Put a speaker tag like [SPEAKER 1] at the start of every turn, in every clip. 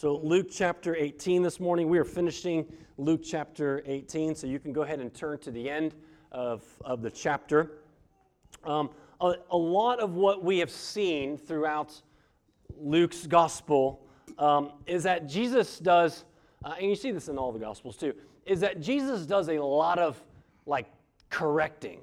[SPEAKER 1] So, Luke chapter 18 this morning, we are finishing Luke chapter 18, so you can go ahead and turn to the end of, of the chapter. Um, a, a, lot of what we have seen throughout Luke's gospel um, is that Jesus does, uh, and you see this in all the gospels too, is that Jesus does a lot of like correcting.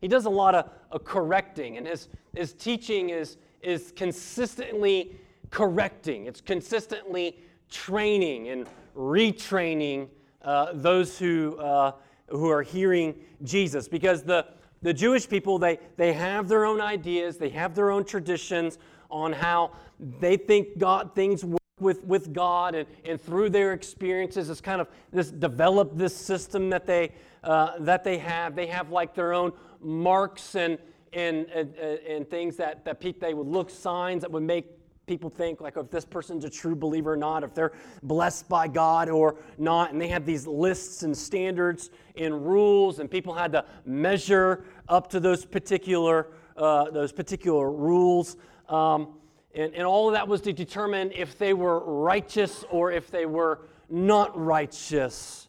[SPEAKER 1] He does a lot of, of correcting, and his, his teaching is, is consistently correcting, it's consistently training and retraining uh, those who, uh, who are hearing Jesus. Because the, the Jewish people, they, they have their own ideas, they have their own traditions on how they think God things work with, with God, and, and through their experiences, it's kind of this develop this system that they uh, that they have. They have like their own marks and and, and, and things that, that people, they would look signs that would make people think like if this person's a true believer or not, if they're blessed by God or not. And they had these lists and standards and rules, and people had to measure up to those particular uh, those particular rules. Um, and, and all of that was to determine if they were righteous or if they were not righteous.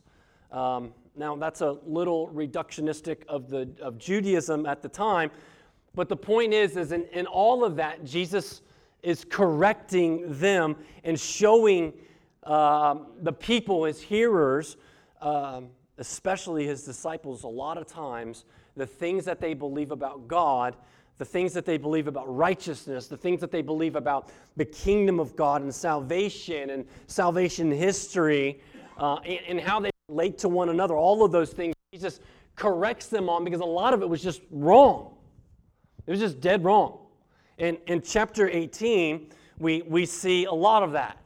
[SPEAKER 1] Um, now, that's a little reductionistic of, the, of Judaism at the time, but the point is, is in, in all of that, Jesus is correcting them and showing uh, the people, his hearers, um, especially his disciples, a lot of times, the things that they believe about God, the things that they believe about righteousness, the things that they believe about the kingdom of God and salvation and salvation history, uh, and, and how they relate to one another. All of those things, Jesus corrects them on because a lot of it was just wrong. It was just dead wrong. In, in chapter 18, we, we see a lot of that.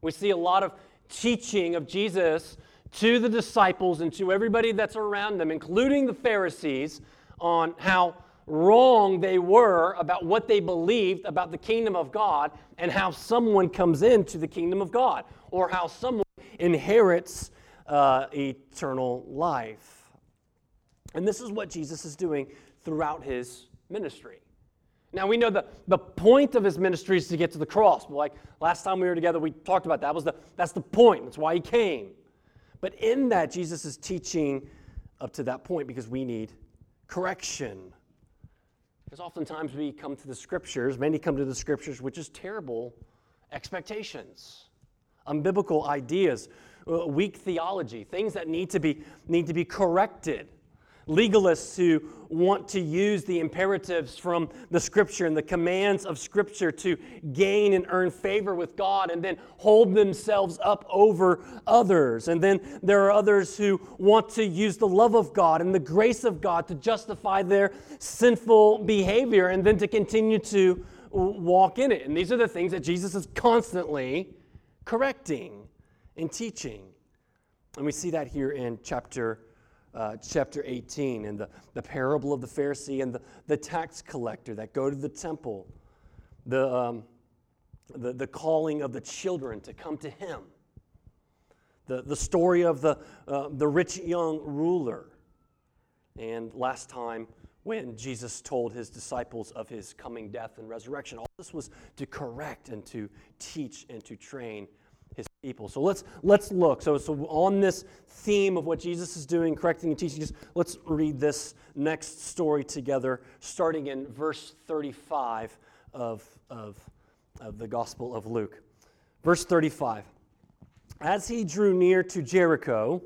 [SPEAKER 1] We see a lot of teaching of Jesus to the disciples and to everybody that's around them, including the Pharisees, on how wrong they were about what they believed about the kingdom of God and how someone comes into the kingdom of God or how someone inherits uh, eternal life. And this is what Jesus is doing throughout his ministry. Now we know the, the point of his ministry is to get to the cross. Like last time we were together, we talked about that. that was the, that's the point. That's why he came. But in that, Jesus is teaching up to that point because we need correction. Because oftentimes we come to the scriptures, many come to the scriptures, which is terrible expectations, unbiblical ideas, uh, weak theology, things that need to be, need to be corrected legalists who want to use the imperatives from the scripture and the commands of scripture to gain and earn favor with God and then hold themselves up over others. And then there are others who want to use the love of God and the grace of God to justify their sinful behavior and then to continue to walk in it. And these are the things that Jesus is constantly correcting and teaching. And we see that here in chapter uh, chapter 18 and the, the parable of the Pharisee and the, the tax collector that go to the temple, the, um, the, the calling of the children to come to him, the, the story of the, uh, the rich young ruler. And last time, when Jesus told his disciples of his coming death and resurrection, all this was to correct and to teach and to train his people. So let's let's look. So, so on this theme of what Jesus is doing, correcting and teaching, let's read this next story together, starting in verse 35 of, of, of the Gospel of Luke. Verse 35. As he drew near to Jericho,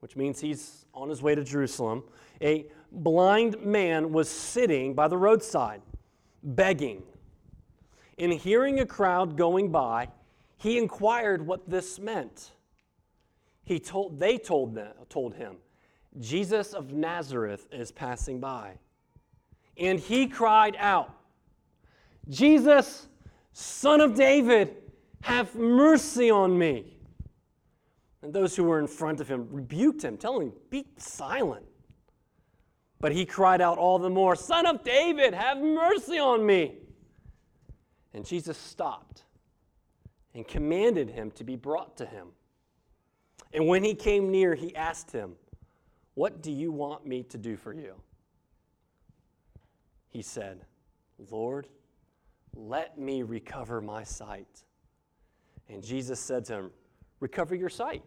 [SPEAKER 1] which means he's on his way to Jerusalem, a blind man was sitting by the roadside, begging. In hearing a crowd going by, he inquired what this meant. He told, they told, them, told him, Jesus of Nazareth is passing by. And he cried out, Jesus, son of David, have mercy on me. And those who were in front of him rebuked him, telling him, Be silent. But he cried out all the more, Son of David, have mercy on me. And Jesus stopped and commanded him to be brought to him. And when he came near, he asked him, What do you want me to do for you? He said, Lord, let me recover my sight. And Jesus said to him, Recover your sight.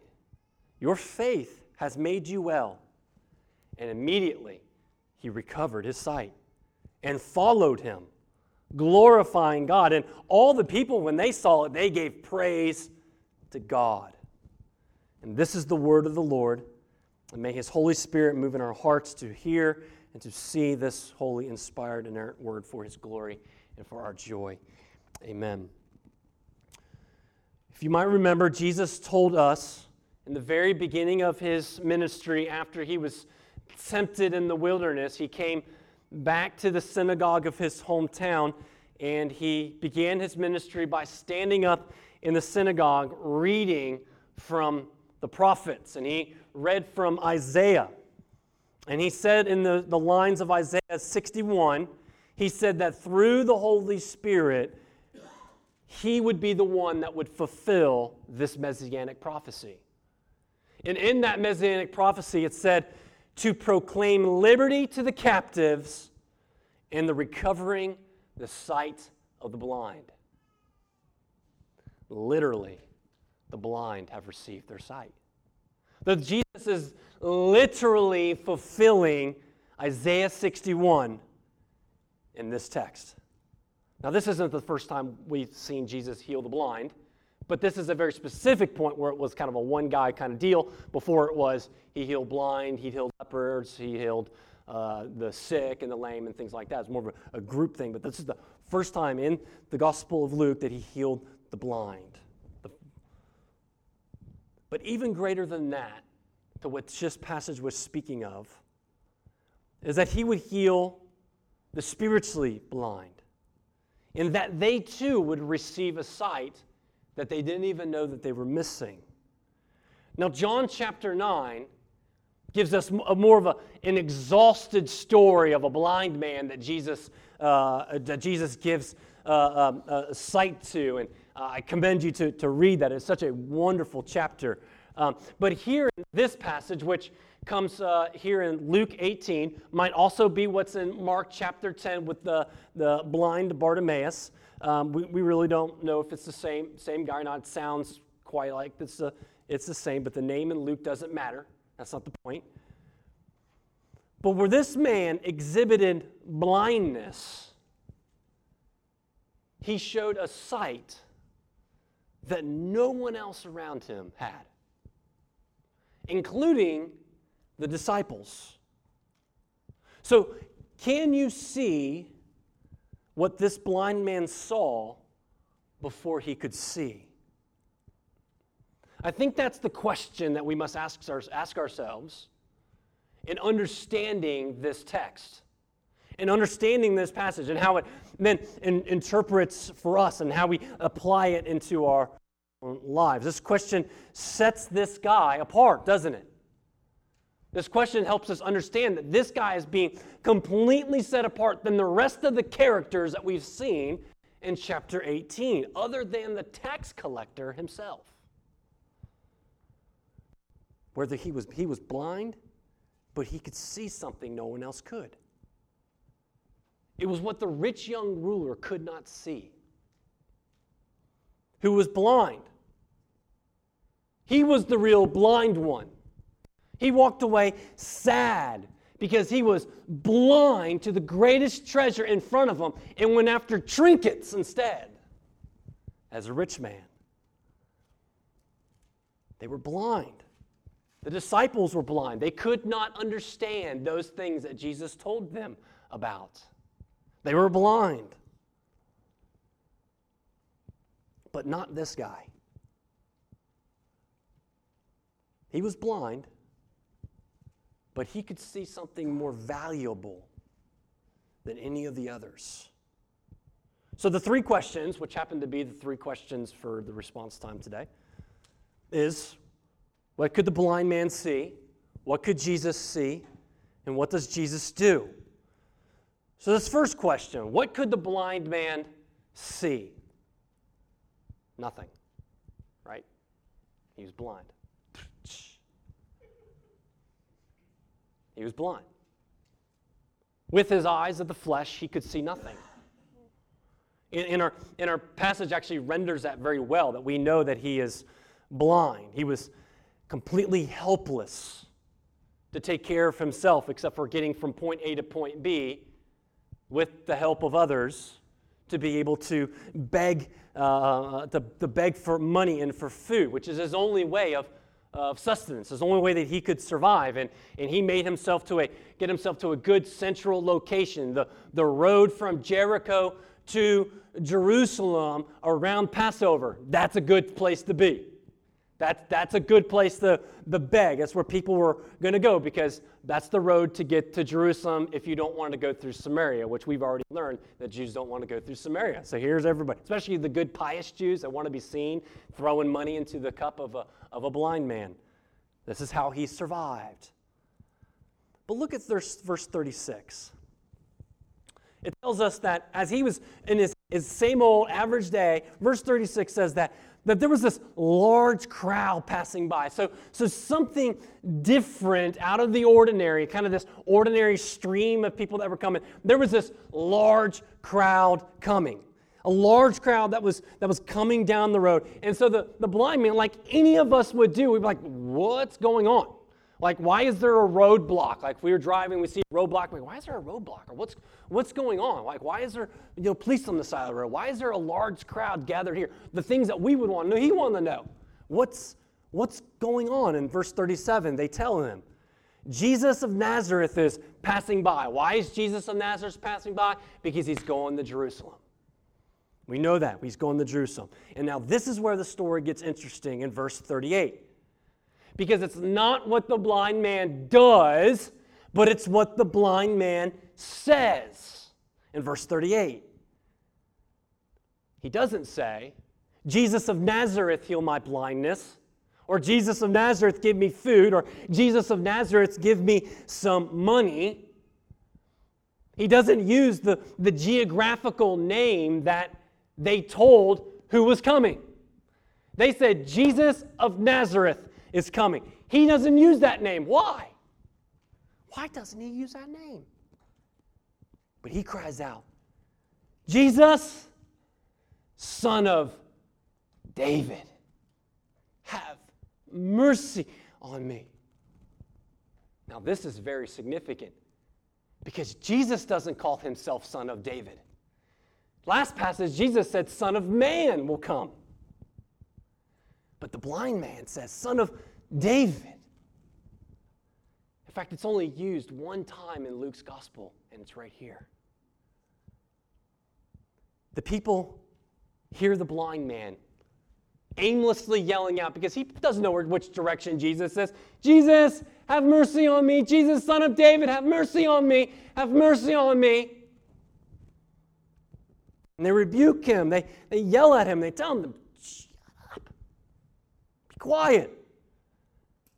[SPEAKER 1] Your faith has made you well. And immediately he recovered his sight and followed him, glorifying God. And all the people, when they saw it, they gave praise to God. And this is the word of the Lord. And may his Holy Spirit move in our hearts to hear and to see this holy, inspired, inerrant word for his glory and for our joy. Amen. If you might remember, Jesus told us in the very beginning of his ministry, after he was tempted in the wilderness, he came back to the synagogue of his hometown and he began his ministry by standing up in the synagogue reading from the prophets. And he read from Isaiah. And he said in the, the lines of Isaiah 61, he said that through the Holy Spirit, he would be the one that would fulfill this messianic prophecy. And in that messianic prophecy, it said, to proclaim liberty to the captives and the recovering the sight of the blind. Literally, the blind have received their sight. That Jesus is literally fulfilling Isaiah 61 in this text. Now, this isn't the first time we've seen Jesus heal the blind, but this is a very specific point where it was kind of a one guy kind of deal. Before it was he healed blind, he healed lepers, he healed uh, the sick and the lame and things like that. It's more of a, a group thing, but this is the first time in the Gospel of Luke that he healed the blind. But even greater than that, to what this passage was speaking of, is that he would heal the spiritually blind in that they too would receive a sight that they didn't even know that they were missing. Now, John chapter 9 gives us a more of a, an exhausted story of a blind man that Jesus, uh, that Jesus gives uh, um, sight to. And uh, I commend you to, to read that. It's such a wonderful chapter. Um, but here in this passage, which comes uh, here in Luke 18, might also be what's in Mark chapter 10 with the, the blind Bartimaeus. Um, we, we really don't know if it's the same, same guy or not. It sounds quite like it's, a, it's the same, but the name in Luke doesn't matter. That's not the point. But where this man exhibited blindness, he showed a sight that no one else around him had, including the disciples. So, can you see what this blind man saw before he could see? I think that's the question that we must ask, ask ourselves in understanding this text, in understanding this passage, and how it then in, interprets for us and how we apply it into our lives. This question sets this guy apart, doesn't it? This question helps us understand that this guy is being completely set apart than the rest of the characters that we've seen in chapter 18, other than the tax collector himself. Whether he was, he was blind, but he could see something no one else could. It was what the rich young ruler could not see, who was blind. He was the real blind one. He walked away sad because he was blind to the greatest treasure in front of him and went after trinkets instead as a rich man. They were blind. The disciples were blind. They could not understand those things that Jesus told them about. They were blind. But not this guy. He was blind but he could see something more valuable than any of the others. So, the three questions, which happen to be the three questions for the response time today, is what could the blind man see? What could Jesus see? And what does Jesus do? So, this first question what could the blind man see? Nothing, right? He was blind. He was blind. With his eyes of the flesh, he could see nothing. In, in, our, in our passage actually renders that very well, that we know that he is blind. He was completely helpless to take care of himself, except for getting from point A to point B with the help of others to be able to beg, uh, to, to beg for money and for food, which is his only way of, of sustenance, the only way that he could survive. And, and he made himself to a, get himself to a good central location, the, the road from Jericho to Jerusalem around Passover. That's a good place to be. That, that's a good place to, to beg. That's where people were going to go because that's the road to get to Jerusalem if you don't want to go through Samaria, which we've already learned that Jews don't want to go through Samaria. So here's everybody, especially the good, pious Jews that want to be seen throwing money into the cup of a, of a blind man. This is how he survived. But look at verse, verse 36. It tells us that as he was in his, his same old average day, verse 36 says that that there was this large crowd passing by. So, so something different out of the ordinary, kind of this ordinary stream of people that were coming. There was this large crowd coming. A large crowd that was that was coming down the road. And so the, the blind man, like any of us would do, we'd be like, what's going on? Like, why is there a roadblock? Like, we were driving, we see a roadblock. Like, why is there a roadblock? Or what's what's going on? Like, why is there you know police on the side of the road? Why is there a large crowd gathered here? The things that we would want to know, he wanted to know. What's what's going on? In verse 37, they tell him, Jesus of Nazareth is passing by. Why is Jesus of Nazareth passing by? Because he's going to Jerusalem. We know that. He's going to Jerusalem. And now this is where the story gets interesting in verse 38 because it's not what the blind man does, but it's what the blind man says. In verse 38, he doesn't say, Jesus of Nazareth, heal my blindness, or Jesus of Nazareth, give me food, or Jesus of Nazareth, give me some money. He doesn't use the, the geographical name that they told who was coming. They said, Jesus of Nazareth, is coming. He doesn't use that name. Why? Why doesn't he use that name? But he cries out, Jesus, son of David, have mercy on me. Now, this is very significant because Jesus doesn't call himself son of David. Last passage, Jesus said, Son of man will come. But the blind man says, Son of David. In fact, it's only used one time in Luke's gospel, and it's right here. The people hear the blind man aimlessly yelling out because he doesn't know which direction Jesus says. Jesus, have mercy on me. Jesus, son of David, have mercy on me. Have mercy on me. And they rebuke him. They, they yell at him. They tell him, quiet.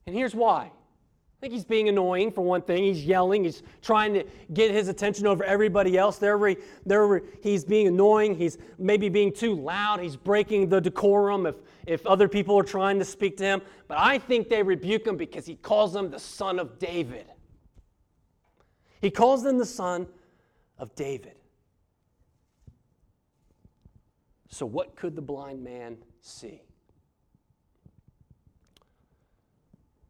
[SPEAKER 1] And here's why. I think he's being annoying for one thing. He's yelling. He's trying to get his attention over everybody else. There, there, he's being annoying. He's maybe being too loud. He's breaking the decorum if, if other people are trying to speak to him. But I think they rebuke him because he calls them the son of David. He calls them the son of David. So, what could the blind man see?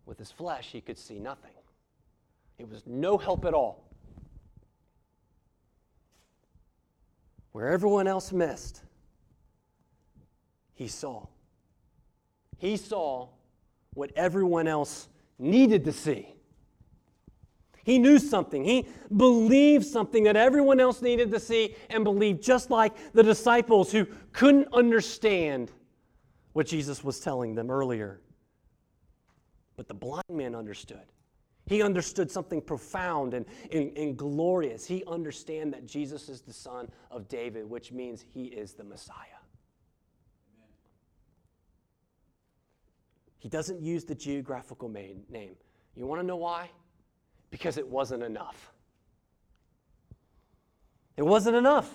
[SPEAKER 1] With his flesh, he could see nothing. It was no help at all. Where everyone else missed, he saw. He saw what everyone else needed to see. He knew something. He believed something that everyone else needed to see and believe, just like the disciples who couldn't understand what Jesus was telling them earlier. But the blind man understood. He understood something profound and, and, and glorious. He understand that Jesus is the son of David, which means he is the Messiah. Amen. He doesn't use the geographical name. You want to know why? Because it wasn't enough. It wasn't enough.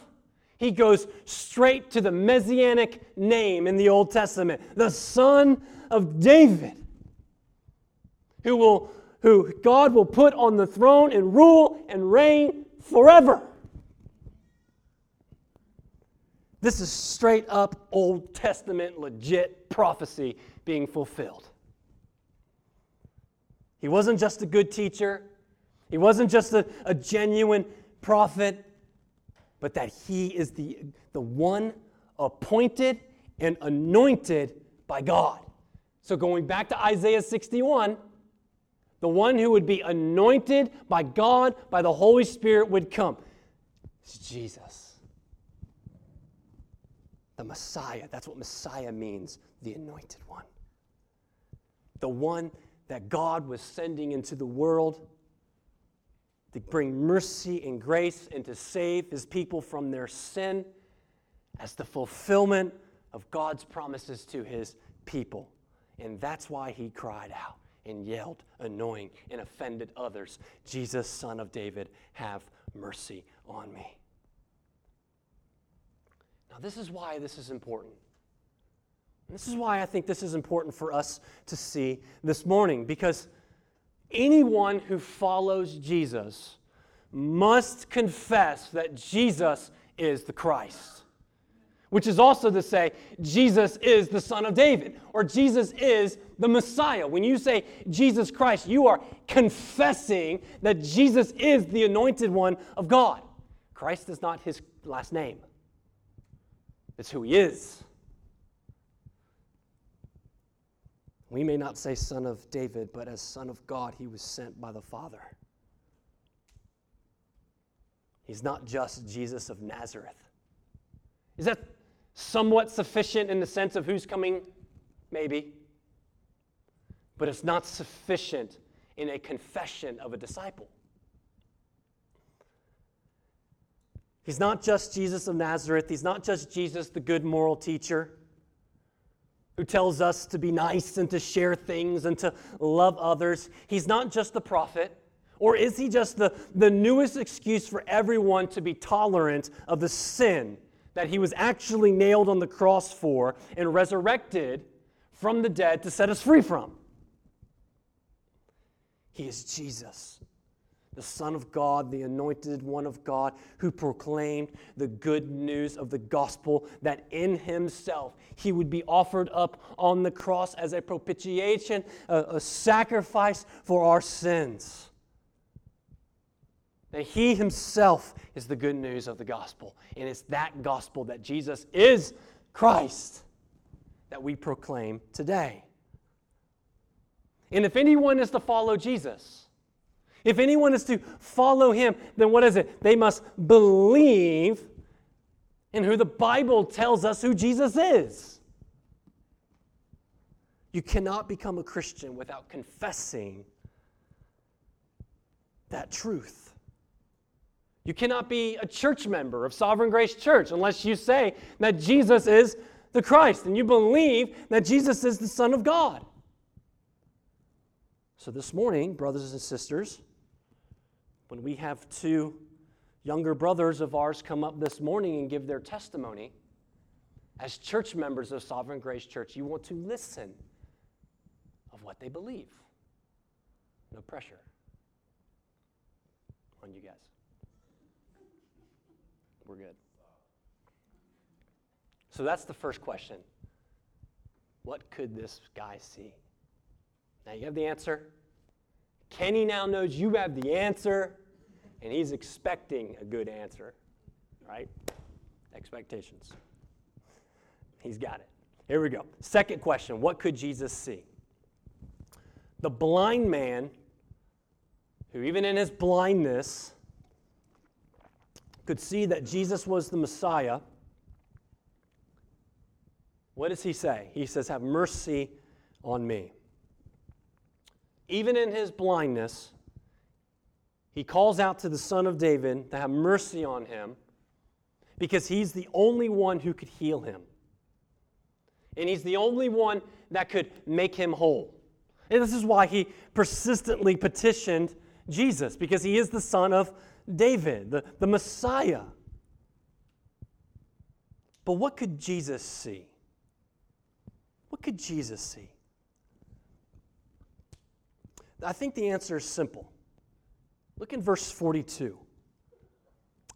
[SPEAKER 1] He goes straight to the messianic name in the Old Testament, the Son of David who will who God will put on the throne and rule and reign forever. This is straight up Old Testament legit prophecy being fulfilled. He wasn't just a good teacher, he wasn't just a, a genuine prophet, but that he is the, the one appointed and anointed by God. So, going back to Isaiah 61, the one who would be anointed by God, by the Holy Spirit, would come. It's Jesus. The Messiah. That's what Messiah means the anointed one. The one that God was sending into the world to bring mercy and grace and to save his people from their sin as the fulfillment of God's promises to his people. And that's why he cried out and yelled, annoying and offended others Jesus, son of David, have mercy on me. Now, this is why this is important. This is why I think this is important for us to see this morning, because anyone who follows Jesus must confess that Jesus is the Christ which is also to say Jesus is the Son of David or Jesus is the Messiah. When you say Jesus Christ, you are confessing that Jesus is the anointed one of God. Christ is not his last name, it's who he is. We may not say Son of David, but as Son of God, he was sent by the Father. He's not just Jesus of Nazareth. Is that somewhat sufficient in the sense of who's coming? Maybe. But it's not sufficient in a confession of a disciple. He's not just Jesus of Nazareth. He's not just Jesus, the good moral teacher who tells us to be nice and to share things and to love others. He's not just the prophet. Or is he just the, the newest excuse for everyone to be tolerant of the sin that he was actually nailed on the cross for and resurrected from the dead to set us free from. He is Jesus, the Son of God, the anointed one of God, who proclaimed the good news of the gospel that in himself he would be offered up on the cross as a propitiation, a, a sacrifice for our sins. That he himself is the good news of the gospel. And it's that gospel that Jesus is Christ that we proclaim today. And if anyone is to follow Jesus, if anyone is to follow him, then what is it? They must believe in who the Bible tells us who Jesus is. You cannot become a Christian without confessing that truth. You cannot be a church member of Sovereign Grace Church unless you say that Jesus is the Christ and you believe that Jesus is the Son of God. So, this morning, brothers and sisters, when we have two younger brothers of ours come up this morning and give their testimony, as church members of Sovereign Grace Church, you want to listen of what they believe. No pressure on you guys. We're good. So that's the first question. What could this guy see? Now you have the answer. Kenny now knows you have the answer, and he's expecting a good answer, right? Expectations. He's got it. Here we go. Second question What could Jesus see? The blind man, who even in his blindness, could see that Jesus was the Messiah, what does he say? He says, Have mercy on me. Even in his blindness, he calls out to the Son of David to have mercy on him because he's the only one who could heal him. And he's the only one that could make him whole. And this is why he persistently petitioned Jesus, because he is the Son of David, the, the Messiah. But what could Jesus see? What could Jesus see? I think the answer is simple. Look in verse 42.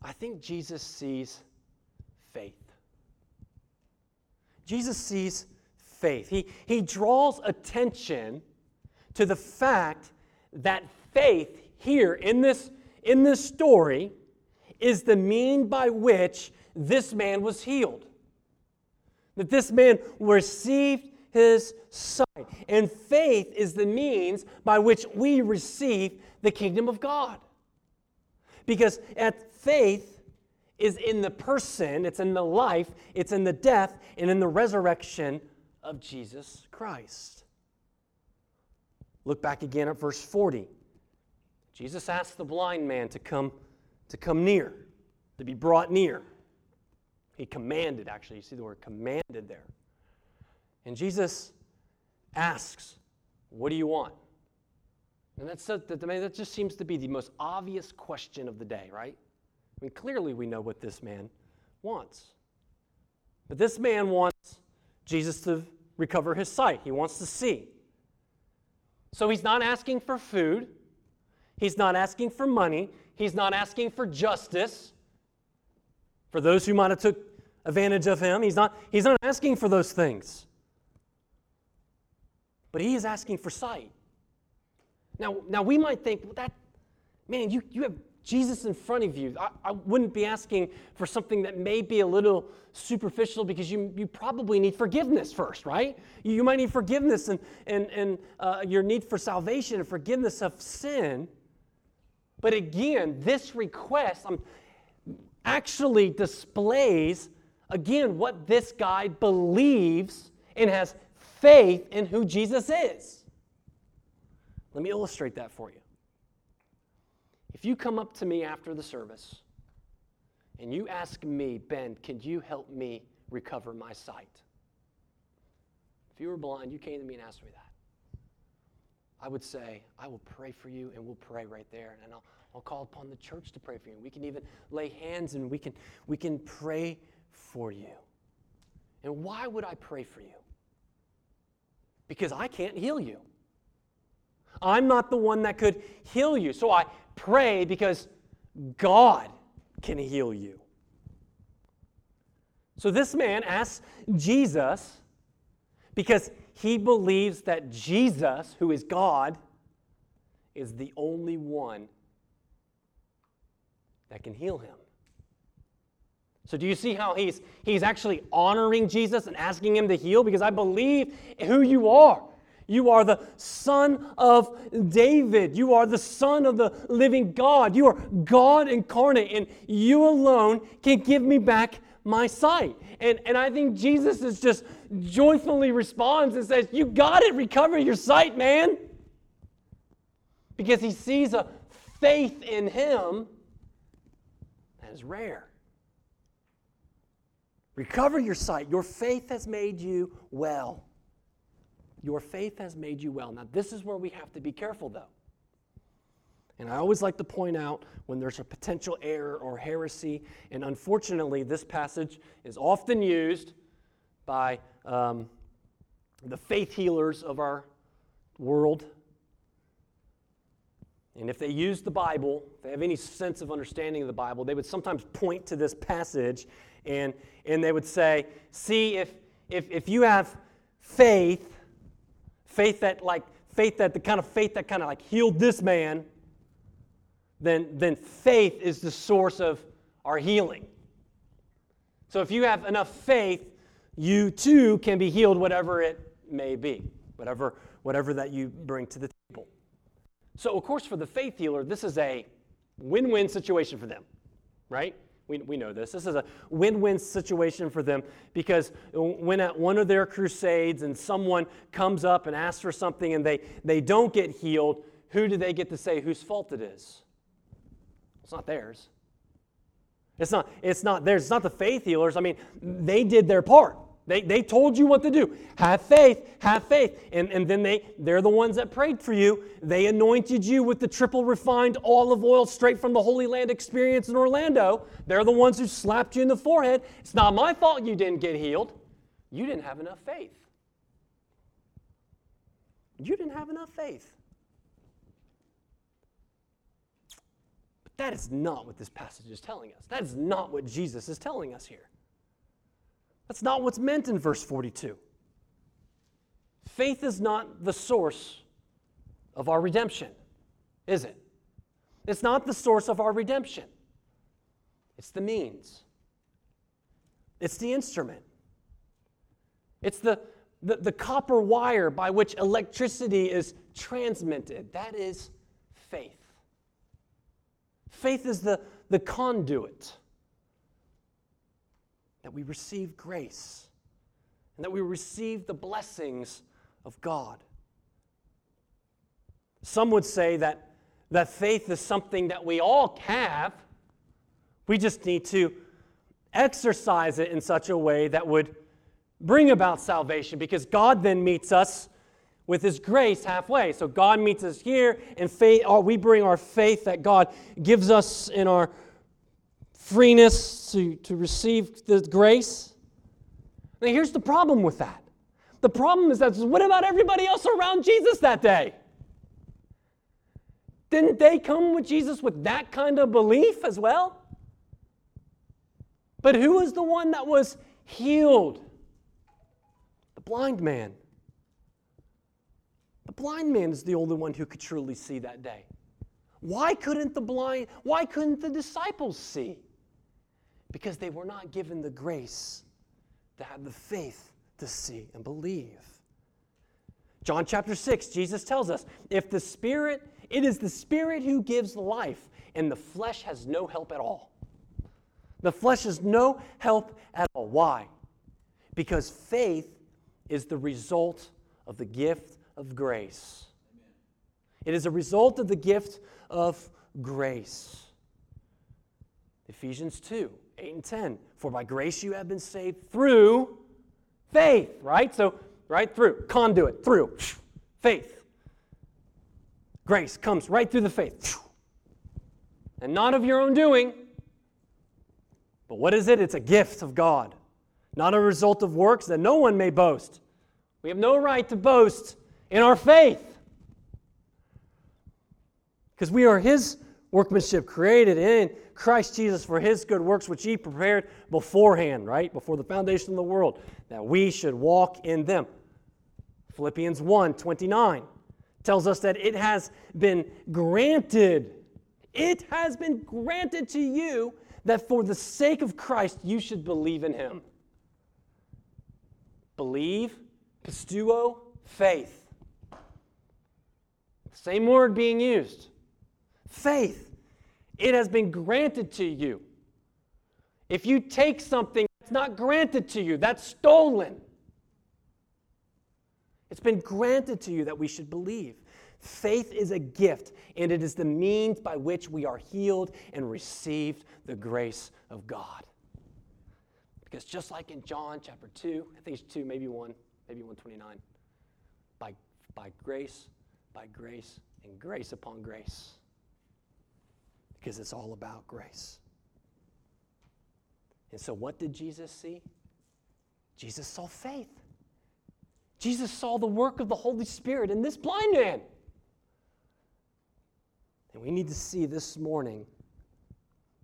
[SPEAKER 1] I think Jesus sees faith. Jesus sees faith. He, he draws attention to the fact that faith here in this, in this story is the mean by which this man was healed. That this man received his sight. And faith is the means by which we receive the kingdom of God. Because at faith is in the person, it's in the life, it's in the death, and in the resurrection of Jesus Christ. Look back again at verse 40. Jesus asked the blind man to come to come near, to be brought near. He commanded, actually, you see the word commanded there. And Jesus asks, What do you want? And that's, that, I mean, that just seems to be the most obvious question of the day, right? I mean, clearly we know what this man wants. But this man wants Jesus to recover his sight, he wants to see. So he's not asking for food, he's not asking for money, he's not asking for justice. For those who might have took advantage of him, he's not, he's not asking for those things but he is asking for sight. Now, now we might think, well, that, man, you, you have Jesus in front of you. I, I wouldn't be asking for something that may be a little superficial because you, you probably need forgiveness first, right? You, you might need forgiveness and, and, and uh, your need for salvation and forgiveness of sin. But again, this request um, actually displays, again, what this guy believes and has faith in who Jesus is. Let me illustrate that for you. If you come up to me after the service and you ask me, Ben, can you help me recover my sight? If you were blind, you came to me and asked me that. I would say, I will pray for you and we'll pray right there. And I'll, I'll call upon the church to pray for you. We can even lay hands and we can, we can pray for you. And why would I pray for you? because I can't heal you. I'm not the one that could heal you. So I pray because God can heal you. So this man asks Jesus because he believes that Jesus, who is God, is the only one that can heal him. So, do you see how he's, he's actually honoring Jesus and asking him to heal? Because I believe who you are. You are the son of David. You are the son of the living God. You are God incarnate, and you alone can give me back my sight. And, and I think Jesus is just joyfully responds and says, You got it, recover your sight, man. Because he sees a faith in him that is rare. Recover your sight. Your faith has made you well. Your faith has made you well. Now, this is where we have to be careful, though. And I always like to point out when there's a potential error or heresy, and unfortunately, this passage is often used by um, the faith healers of our world. And if they use the Bible, if they have any sense of understanding of the Bible, they would sometimes point to this passage and, and they would say, see, if, if, if you have faith, faith that like, faith that the kind of faith that kind of like healed this man, then, then faith is the source of our healing. So if you have enough faith, you too can be healed, whatever it may be, whatever, whatever that you bring to the table. So, of course, for the faith healer, this is a win win situation for them, right? We, we know this. This is a win win situation for them because when at one of their crusades and someone comes up and asks for something and they, they don't get healed, who do they get to say whose fault it is? It's not theirs. It's not, it's not theirs. It's not the faith healers. I mean, they did their part. They, they told you what to do. Have faith, have faith. And, and then they, they're the ones that prayed for you. They anointed you with the triple refined olive oil straight from the Holy Land experience in Orlando. They're the ones who slapped you in the forehead. It's not my fault you didn't get healed. You didn't have enough faith. You didn't have enough faith. That is not what this passage is telling us. That is not what Jesus is telling us here. That's not what's meant in verse 42. Faith is not the source of our redemption, is it? It's not the source of our redemption, it's the means, it's the instrument, it's the, the, the copper wire by which electricity is transmitted. That is. Faith is the, the conduit that we receive grace and that we receive the blessings of God. Some would say that, that faith is something that we all have. We just need to exercise it in such a way that would bring about salvation because God then meets us with his grace halfway. So God meets us here and faith oh, we bring our faith that God gives us in our freeness to, to receive the grace. Now here's the problem with that. The problem is that what about everybody else around Jesus that day? Didn't they come with Jesus with that kind of belief as well? But who was the one that was healed? The blind man. Blind man is the only one who could truly see that day. Why couldn't the blind, why couldn't the disciples see? Because they were not given the grace to have the faith to see and believe. John chapter 6, Jesus tells us if the Spirit, it is the Spirit who gives life, and the flesh has no help at all. The flesh has no help at all. Why? Because faith is the result of the gift of grace. It is a result of the gift of grace. Ephesians 2 8 and 10. For by grace you have been saved through faith, right? So, right through, conduit, through, faith. Grace comes right through the faith. And not of your own doing. But what is it? It's a gift of God, not a result of works that no one may boast. We have no right to boast in our faith. Because we are His workmanship created in Christ Jesus for His good works, which He prepared beforehand, right? Before the foundation of the world, that we should walk in them. Philippians 1 29 tells us that it has been granted, it has been granted to you that for the sake of Christ you should believe in Him. Believe, pisteuo, faith. Same word being used. Faith. It has been granted to you. If you take something that's not granted to you, that's stolen. It's been granted to you that we should believe. Faith is a gift, and it is the means by which we are healed and received the grace of God. Because just like in John chapter 2, I think it's 2, maybe 1, maybe 129, by, by grace by grace and grace upon grace. Because it's all about grace. And so, what did Jesus see? Jesus saw faith. Jesus saw the work of the Holy Spirit in this blind man. And we need to see this morning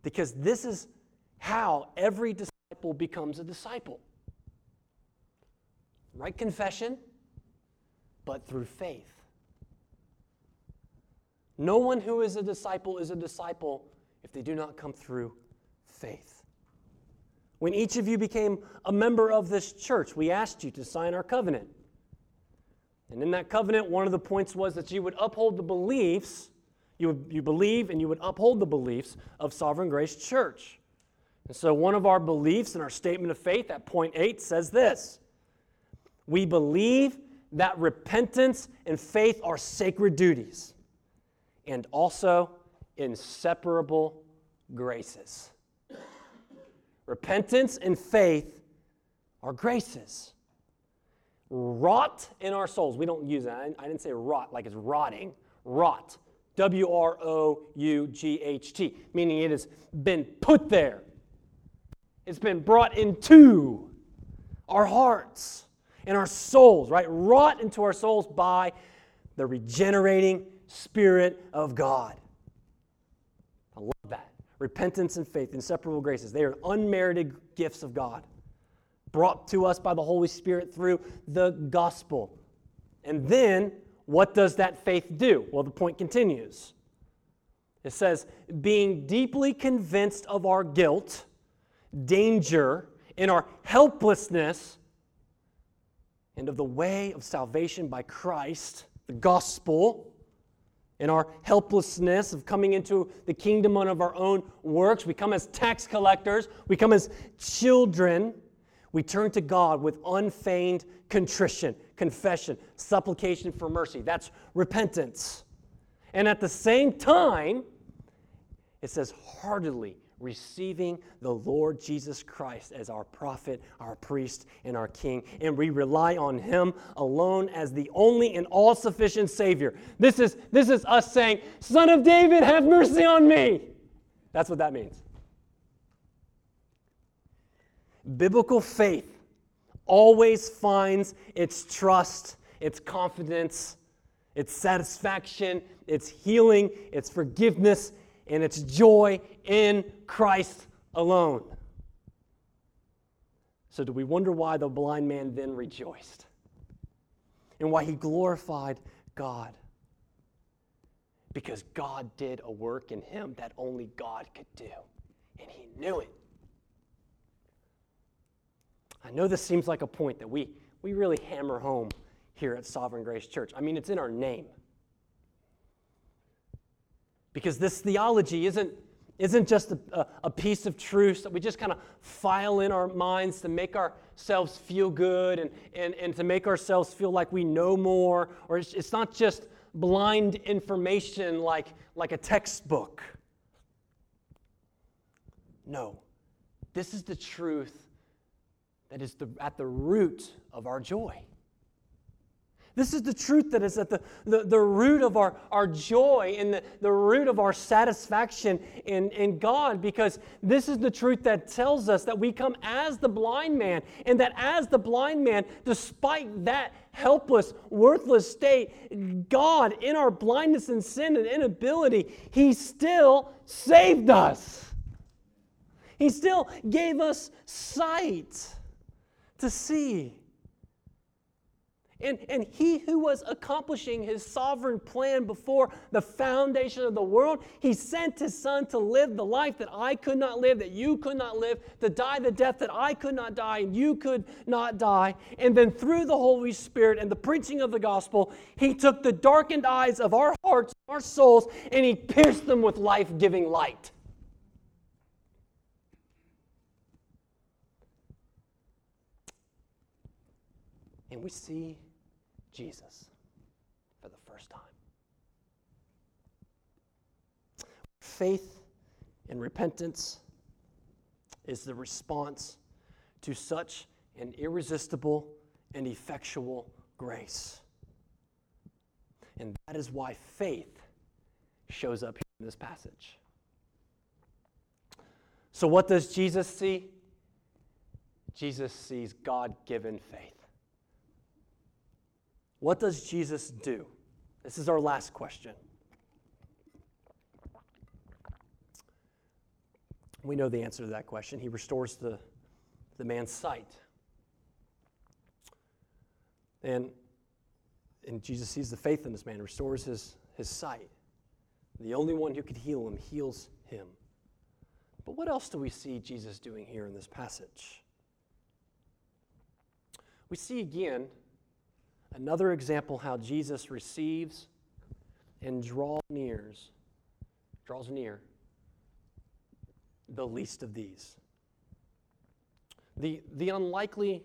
[SPEAKER 1] because this is how every disciple becomes a disciple. Right confession, but through faith. No one who is a disciple is a disciple if they do not come through faith. When each of you became a member of this church, we asked you to sign our covenant. And in that covenant, one of the points was that you would uphold the beliefs, you, would, you believe and you would uphold the beliefs of Sovereign Grace Church. And so, one of our beliefs in our statement of faith at point eight says this We believe that repentance and faith are sacred duties and also inseparable graces. Repentance and faith are graces. wrought in our souls. We don't use that. I didn't say rot like it's rotting. Rot. W R O U G H T, meaning it has been put there. It's been brought into our hearts and our souls, right? Wrought into our souls by the regenerating Spirit of God. I love that. Repentance and faith, inseparable graces. They are unmerited gifts of God brought to us by the Holy Spirit through the gospel. And then, what does that faith do? Well, the point continues. It says, being deeply convinced of our guilt, danger, and our helplessness, and of the way of salvation by Christ, the gospel, in our helplessness of coming into the kingdom of our own works. We come as tax collectors, we come as children. We turn to God with unfeigned contrition, confession, supplication for mercy. That's repentance. And at the same time, it says, heartily receiving the Lord Jesus Christ as our prophet, our priest, and our king. And we rely on him alone as the only and all sufficient Savior. This is, this is us saying, Son of David, have mercy on me. That's what that means. Biblical faith always finds its trust, its confidence, its satisfaction, its healing, its forgiveness, and its joy in Christ alone. So, do we wonder why the blind man then rejoiced? And why he glorified God? Because God did a work in him that only God could do, and he knew it. I know this seems like a point that we, we really hammer home here at Sovereign Grace Church. I mean, it's in our name. Because this theology isn't, isn't just a, a piece of truth that we just kind of file in our minds to make ourselves feel good and, and, and to make ourselves feel like we know more, or it's, it's not just blind information like, like a textbook. No, this is the truth that is the, at the root of our joy. This is the truth that is at the, the, the root of our, our joy and the, the root of our satisfaction in, in God, because this is the truth that tells us that we come as the blind man, and that as the blind man, despite that helpless, worthless state, God, in our blindness and sin and inability, He still saved us. He still gave us sight to see. And, and he who was accomplishing his sovereign plan before the foundation of the world, he sent his son to live the life that I could not live, that you could not live, to die the death that I could not die and you could not die. And then through the Holy Spirit and the preaching of the gospel, he took the darkened eyes of our hearts, our souls, and he pierced them with life giving light. And we see Jesus for the first time. Faith and repentance is the response to such an irresistible and effectual grace. And that is why faith shows up in this passage. So, what does Jesus see? Jesus sees God given faith. What does Jesus do? This is our last question. We know the answer to that question. He restores the, the man's sight. And, and Jesus sees the faith in this man, restores his, his sight. The only one who could heal him heals him. But what else do we see Jesus doing here in this passage? We see again Another example how Jesus receives and draws nears, draws near the least of these. The, the unlikely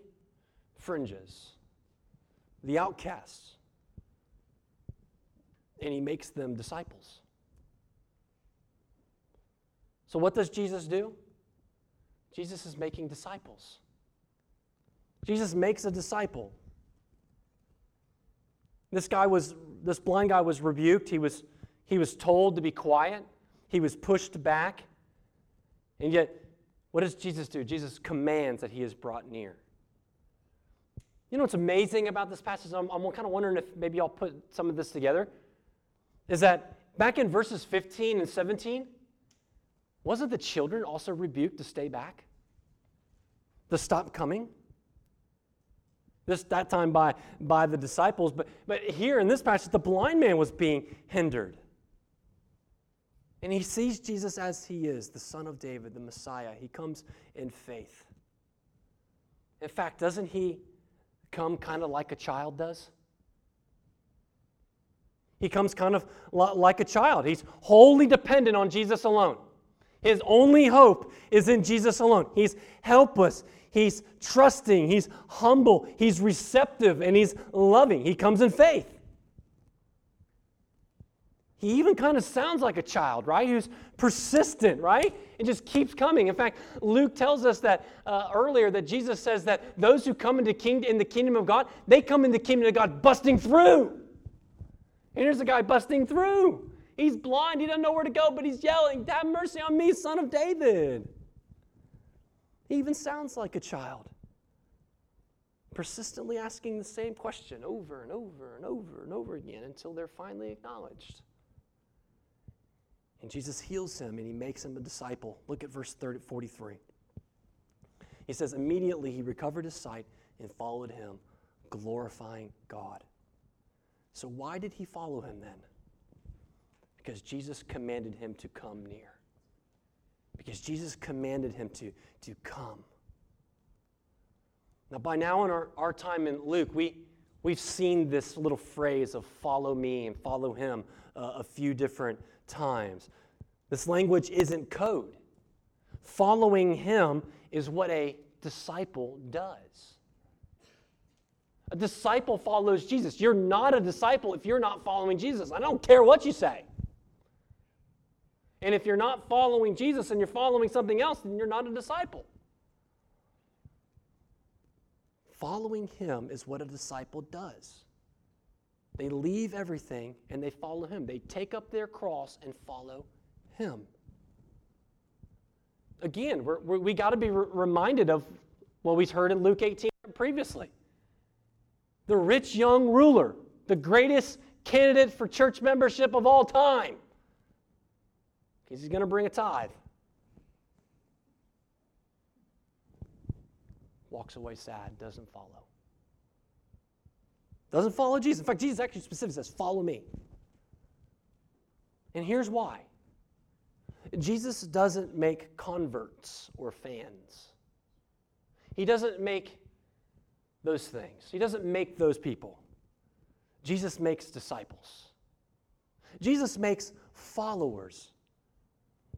[SPEAKER 1] fringes, the outcasts, and he makes them disciples. So, what does Jesus do? Jesus is making disciples. Jesus makes a disciple. This guy was, this blind guy was rebuked. He was, he was told to be quiet. He was pushed back. And yet, what does Jesus do? Jesus commands that he is brought near. You know what's amazing about this passage? I'm, I'm kind of wondering if maybe I'll put some of this together. Is that back in verses 15 and 17, wasn't the children also rebuked to stay back? To stop coming? This that time by by the disciples, but but here in this passage, the blind man was being hindered. And he sees Jesus as he is, the Son of David, the Messiah. He comes in faith. In fact, doesn't he come kind of like a child does? He comes kind of like a child. He's wholly dependent on Jesus alone. His only hope is in Jesus alone. He's helpless. He's trusting. He's humble. He's receptive and he's loving. He comes in faith. He even kind of sounds like a child, right? Who's persistent, right? It just keeps coming. In fact, Luke tells us that uh, earlier that Jesus says that those who come into king, in the kingdom of God, they come in the kingdom of God busting through. And here's a guy busting through. He's blind. He doesn't know where to go, but he's yelling, Have mercy on me, son of David. He even sounds like a child, persistently asking the same question over and over and over and over again until they're finally acknowledged. And Jesus heals him and he makes him a disciple. Look at verse 30, 43. He says, Immediately he recovered his sight and followed him, glorifying God. So, why did he follow him then? Because Jesus commanded him to come near. Because Jesus commanded him to, to come. Now, by now in our, our time in Luke, we, we've seen this little phrase of follow me and follow him uh, a few different times. This language isn't code. Following him is what a disciple does. A disciple follows Jesus. You're not a disciple if you're not following Jesus. I don't care what you say. And if you're not following Jesus and you're following something else, then you're not a disciple. Following him is what a disciple does. They leave everything and they follow him. They take up their cross and follow him. Again, we're, we're, we got to be re- reminded of what we've heard in Luke 18 previously. The rich young ruler, the greatest candidate for church membership of all time, he's going to bring a tithe. Walks away sad, doesn't follow. Doesn't follow Jesus. In fact, Jesus actually specifically says, Follow me. And here's why Jesus doesn't make converts or fans, He doesn't make those things, He doesn't make those people. Jesus makes disciples, Jesus makes followers.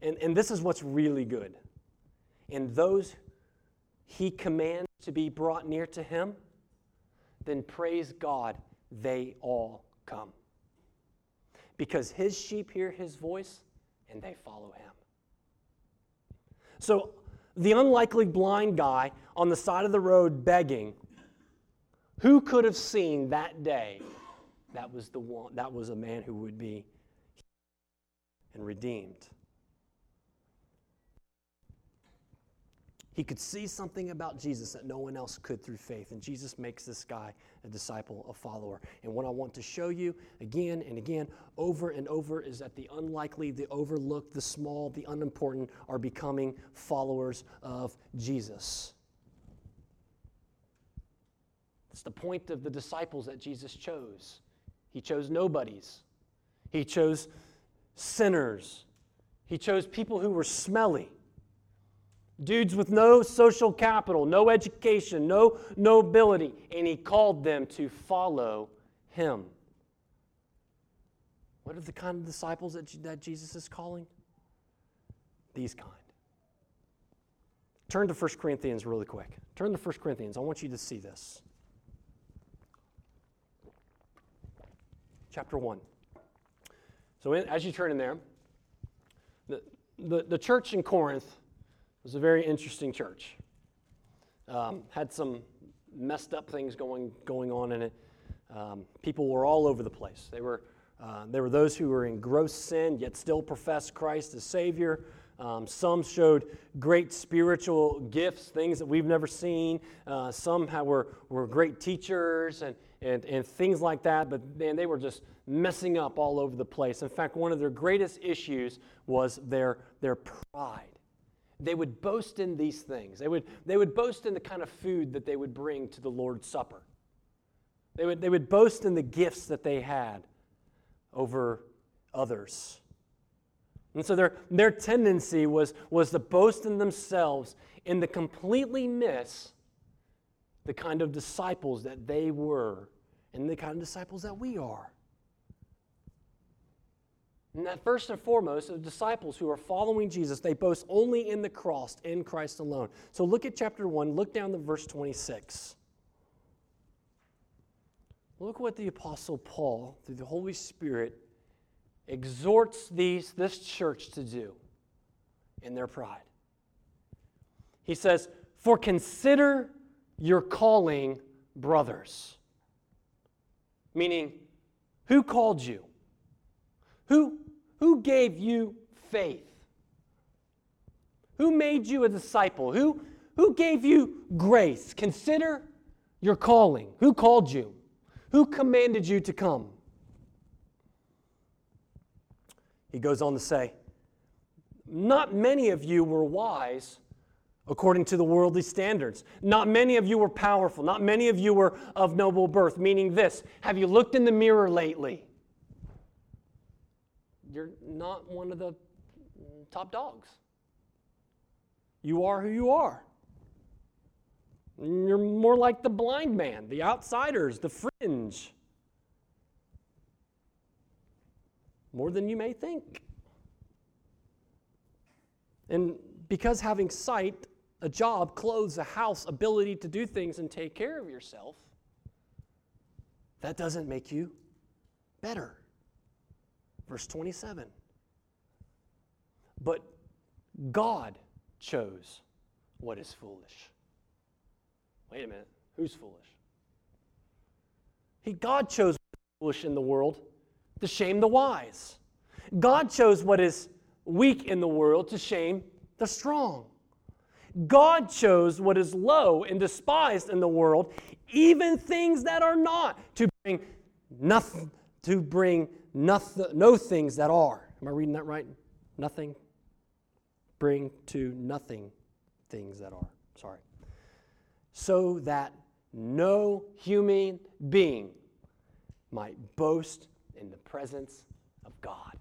[SPEAKER 1] And, and this is what's really good. And those he commands to be brought near to him, then praise God, they all come. Because his sheep hear his voice and they follow him. So, the unlikely blind guy on the side of the road begging, who could have seen that day that was the one that was a man who would be and redeemed? He could see something about Jesus that no one else could through faith. And Jesus makes this guy a disciple, a follower. And what I want to show you again and again, over and over, is that the unlikely, the overlooked, the small, the unimportant are becoming followers of Jesus. It's the point of the disciples that Jesus chose. He chose nobodies, He chose sinners, He chose people who were smelly. Dudes with no social capital, no education, no nobility, and he called them to follow him. What are the kind of disciples that, that Jesus is calling? These kind. Turn to 1 Corinthians really quick. Turn to 1 Corinthians. I want you to see this. Chapter 1. So, in, as you turn in there, the, the, the church in Corinth was a very interesting church. Um, had some messed up things going, going on in it. Um, people were all over the place. They were, uh, there were those who were in gross sin, yet still professed Christ as Savior. Um, some showed great spiritual gifts, things that we've never seen. Uh, some were, were great teachers and, and, and things like that, but man, they were just messing up all over the place. In fact, one of their greatest issues was their, their pride they would boast in these things. They would, they would boast in the kind of food that they would bring to the Lord's Supper. They would, they would boast in the gifts that they had over others. And so their, their tendency was, was to boast in themselves and to completely miss the kind of disciples that they were and the kind of disciples that we are. And that first and foremost, the disciples who are following Jesus, they boast only in the cross, in Christ alone. So look at chapter 1, look down to verse 26. Look what the Apostle Paul, through the Holy Spirit, exhorts these, this church to do in their pride. He says, For consider your calling, brothers. Meaning, who called you? Who, who gave you faith? Who made you a disciple? Who, who gave you grace? Consider your calling. Who called you? Who commanded you to come? He goes on to say, Not many of you were wise according to the worldly standards. Not many of you were powerful. Not many of you were of noble birth. Meaning this Have you looked in the mirror lately? You're not one of the top dogs. You are who you are. You're more like the blind man, the outsiders, the fringe. More than you may think. And because having sight, a job, clothes, a house, ability to do things and take care of yourself, that doesn't make you better. Verse 27. But God chose what is foolish Wait a minute. Who's foolish? He, God chose foolish in the world to shame the wise. God chose what is weak in the world to shame the strong. God chose what is low and despised in the world, even things that are not, to bring nothing, to bring no things that are. Am I reading that right? Nothing. Bring to nothing things that are. Sorry so that no human being might boast in the presence of God.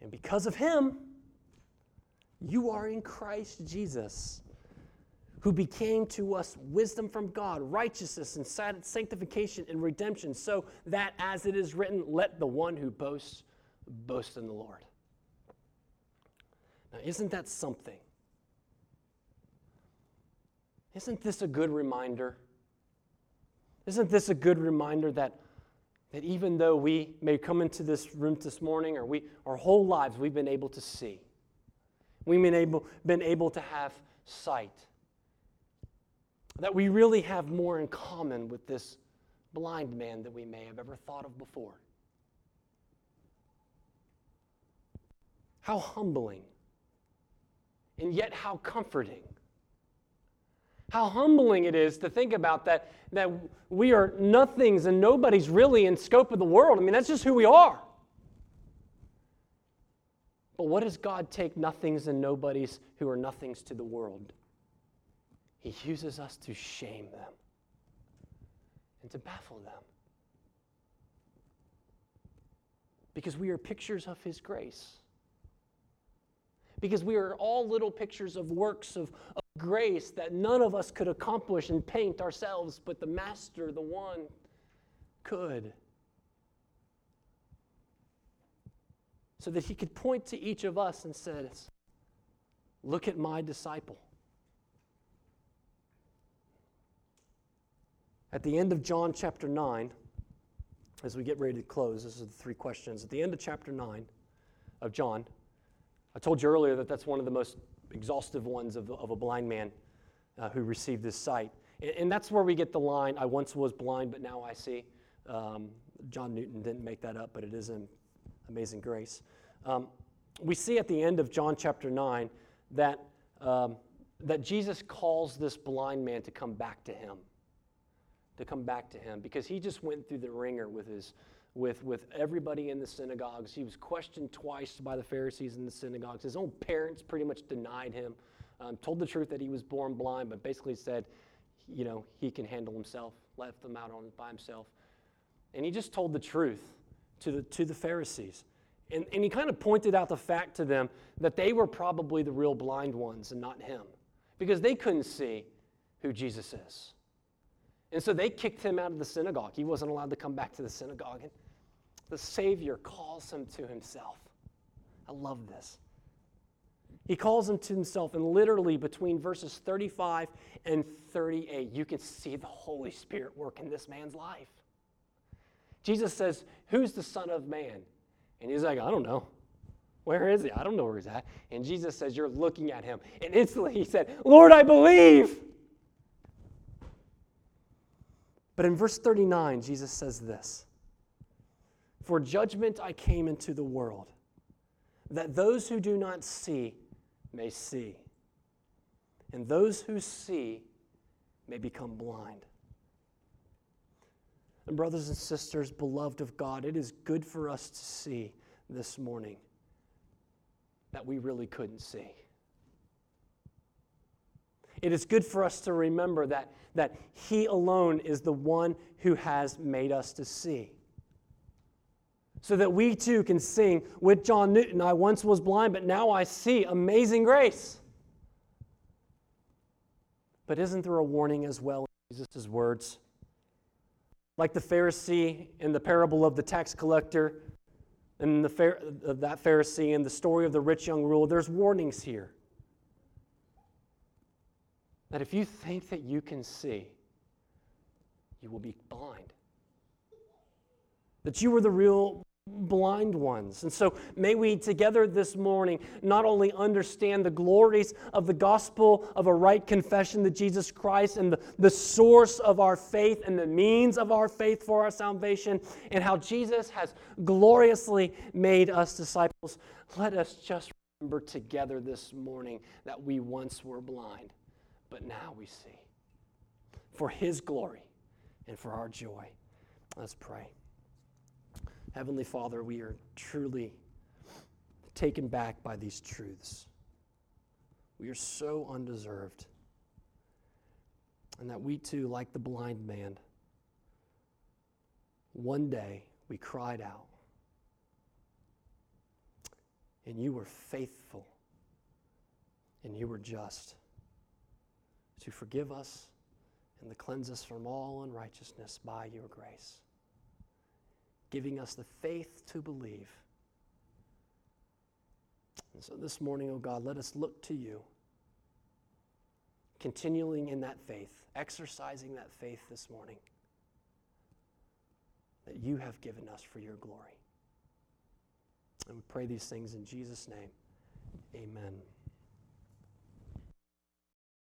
[SPEAKER 1] And because of him, you are in Christ Jesus, who became to us wisdom from God, righteousness and sanctification and redemption, so that as it is written, let the one who boasts boast in the Lord. Now, isn't that something? Isn't this a good reminder? Isn't this a good reminder that, that even though we may come into this room this morning or we, our whole lives we've been able to see, we've been able, been able to have sight, that we really have more in common with this blind man than we may have ever thought of before? How humbling and yet how comforting. How humbling it is to think about that, that we are nothings and nobody's really in scope of the world. I mean, that's just who we are. But what does God take nothings and nobodies who are nothings to the world? He uses us to shame them and to baffle them. Because we are pictures of His grace because we are all little pictures of works of, of grace that none of us could accomplish and paint ourselves, but the Master, the one, could. So that he could point to each of us and says, Look at my disciple. At the end of John chapter 9, as we get ready to close, this is the three questions. At the end of chapter 9 of John, I told you earlier that that's one of the most exhaustive ones of, of a blind man uh, who received this sight. And, and, that's where we get the line, I once was blind, but now I see. Um, John Newton didn't make that up, but it is an amazing grace. Um, we see at the end of John chapter 9 that, um, that Jesus calls this blind man to come back to him. To come back to him because he just went through the wringer with his, with, with everybody in the synagogues. He was questioned twice by the Pharisees in the synagogues. His own parents pretty much denied him um, told the truth that he was born blind, but basically said, you know, he can handle himself, left them out on by himself. And he just told the truth to the, to the Pharisees. And, and he kind of pointed out the fact to them that they were probably the real blind ones and not him, because they couldn't see who Jesus is. And so they kicked him out of the synagogue. He wasn't allowed to come back to the synagogue. And the Savior calls him to himself. I love this. He calls him to himself, and literally between verses 35 and 38, you can see the Holy Spirit work in this man's life. Jesus says, Who's the Son of Man? And he's like, I don't know. Where is he? I don't know where he's at. And Jesus says, You're looking at him. And instantly he said, Lord, I believe. But in verse 39, Jesus says this For judgment I came into the world, that those who do not see may see, and those who see may become blind. And, brothers and sisters, beloved of God, it is good for us to see this morning that we really couldn't see. It is good for us to remember that, that He alone is the one who has made us to see. So that we too can sing with John Newton I once was blind, but now I see. Amazing grace. But isn't there a warning as well in Jesus' words? Like the Pharisee in the parable of the tax collector, and the, that Pharisee and the story of the rich young ruler, there's warnings here. That if you think that you can see, you will be blind. That you are the real blind ones. And so may we together this morning not only understand the glories of the gospel of a right confession to Jesus Christ and the, the source of our faith and the means of our faith for our salvation, and how Jesus has gloriously made us disciples, let us just remember together this morning that we once were blind, but now we see. For his glory and for our joy. Let's pray. Heavenly Father, we are truly taken back by these truths. We are so undeserved. And that we too, like the blind man, one day we cried out. And you were faithful and you were just to forgive us and to cleanse us from all unrighteousness by your grace giving us the faith to believe. And so this morning, oh God, let us look to you, continuing in that faith, exercising that faith this morning that you have given us for your glory. And we pray these things in Jesus' name. Amen.